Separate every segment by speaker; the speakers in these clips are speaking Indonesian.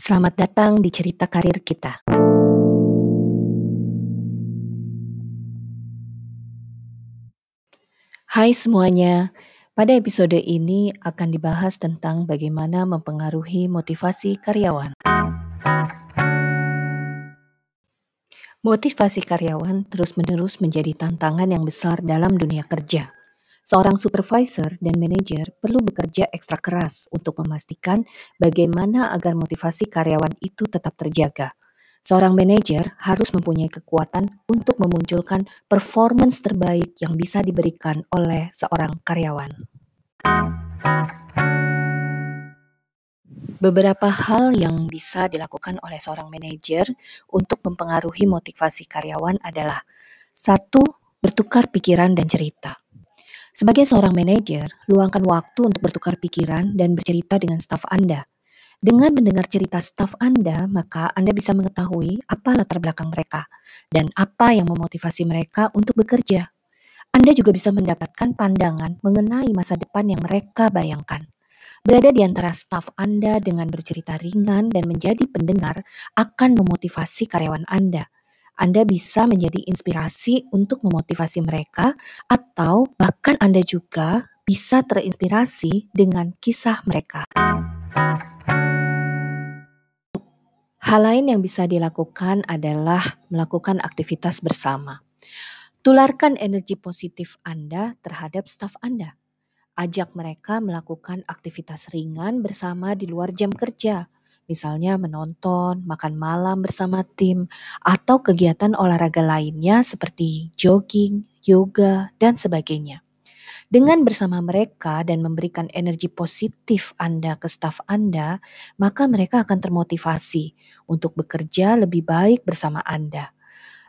Speaker 1: Selamat datang di cerita karir kita. Hai semuanya, pada episode ini akan dibahas tentang bagaimana mempengaruhi motivasi karyawan. Motivasi karyawan terus-menerus menjadi tantangan yang besar dalam dunia kerja. Seorang supervisor dan manajer perlu bekerja ekstra keras untuk memastikan bagaimana agar motivasi karyawan itu tetap terjaga. Seorang manajer harus mempunyai kekuatan untuk memunculkan performance terbaik yang bisa diberikan oleh seorang karyawan. Beberapa hal yang bisa dilakukan oleh seorang manajer untuk mempengaruhi motivasi karyawan adalah satu, bertukar pikiran dan cerita. Sebagai seorang manajer, luangkan waktu untuk bertukar pikiran dan bercerita dengan staf Anda. Dengan mendengar cerita staf Anda, maka Anda bisa mengetahui apa latar belakang mereka dan apa yang memotivasi mereka untuk bekerja. Anda juga bisa mendapatkan pandangan mengenai masa depan yang mereka bayangkan. Berada di antara staf Anda dengan bercerita ringan dan menjadi pendengar akan memotivasi karyawan Anda. Anda bisa menjadi inspirasi untuk memotivasi mereka, atau bahkan Anda juga bisa terinspirasi dengan kisah mereka. Hal lain yang bisa dilakukan adalah melakukan aktivitas bersama. Tularkan energi positif Anda terhadap staf Anda. Ajak mereka melakukan aktivitas ringan bersama di luar jam kerja, misalnya menonton, makan malam bersama tim, atau kegiatan olahraga lainnya seperti jogging, yoga, dan sebagainya. Dengan bersama mereka dan memberikan energi positif Anda ke staf Anda, maka mereka akan termotivasi untuk bekerja lebih baik bersama Anda.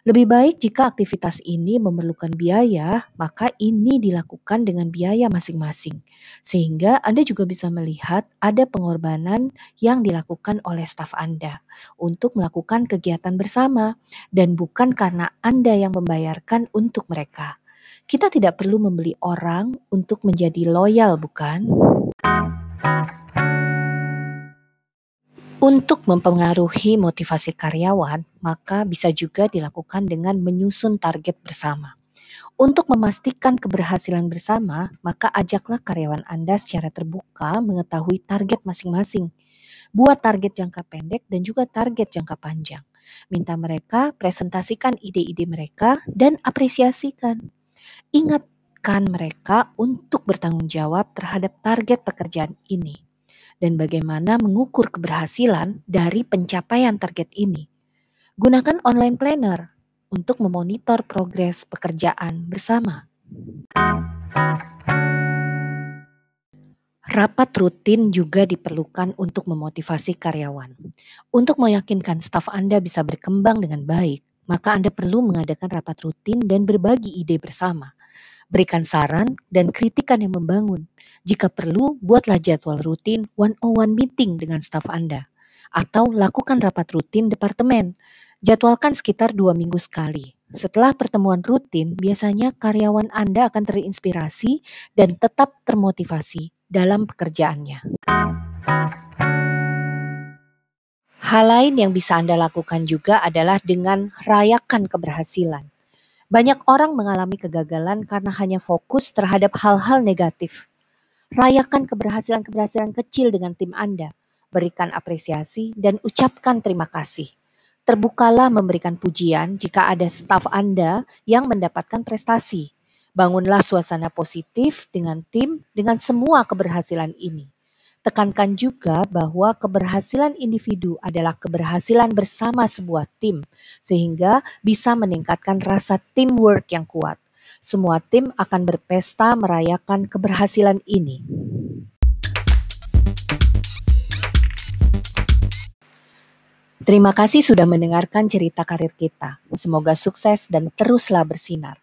Speaker 1: Lebih baik jika aktivitas ini memerlukan biaya, maka ini dilakukan dengan biaya masing-masing, sehingga Anda juga bisa melihat ada pengorbanan yang dilakukan oleh staf Anda untuk melakukan kegiatan bersama, dan bukan karena Anda yang membayarkan untuk mereka. Kita tidak perlu membeli orang untuk menjadi loyal, bukan? Untuk mempengaruhi motivasi karyawan, maka bisa juga dilakukan dengan menyusun target bersama. Untuk memastikan keberhasilan bersama, maka ajaklah karyawan Anda secara terbuka mengetahui target masing-masing. Buat target jangka pendek dan juga target jangka panjang. Minta mereka presentasikan ide-ide mereka dan apresiasikan. Ingatkan mereka untuk bertanggung jawab terhadap target pekerjaan ini dan bagaimana mengukur keberhasilan dari pencapaian target ini. Gunakan online planner untuk memonitor progres pekerjaan bersama. Rapat rutin juga diperlukan untuk memotivasi karyawan. Untuk meyakinkan staf Anda bisa berkembang dengan baik, maka Anda perlu mengadakan rapat rutin dan berbagi ide bersama. Berikan saran dan kritikan yang membangun. Jika perlu, buatlah jadwal rutin one-on-one meeting dengan staf Anda. Atau lakukan rapat rutin departemen. Jadwalkan sekitar dua minggu sekali. Setelah pertemuan rutin, biasanya karyawan Anda akan terinspirasi dan tetap termotivasi dalam pekerjaannya. Hal lain yang bisa Anda lakukan juga adalah dengan rayakan keberhasilan. Banyak orang mengalami kegagalan karena hanya fokus terhadap hal-hal negatif. Rayakan keberhasilan-keberhasilan kecil dengan tim Anda. Berikan apresiasi dan ucapkan terima kasih. Terbukalah memberikan pujian jika ada staf Anda yang mendapatkan prestasi. Bangunlah suasana positif dengan tim dengan semua keberhasilan ini. Tekankan juga bahwa keberhasilan individu adalah keberhasilan bersama sebuah tim, sehingga bisa meningkatkan rasa teamwork yang kuat. Semua tim akan berpesta merayakan keberhasilan ini. Terima kasih sudah mendengarkan cerita karir kita. Semoga sukses dan teruslah bersinar.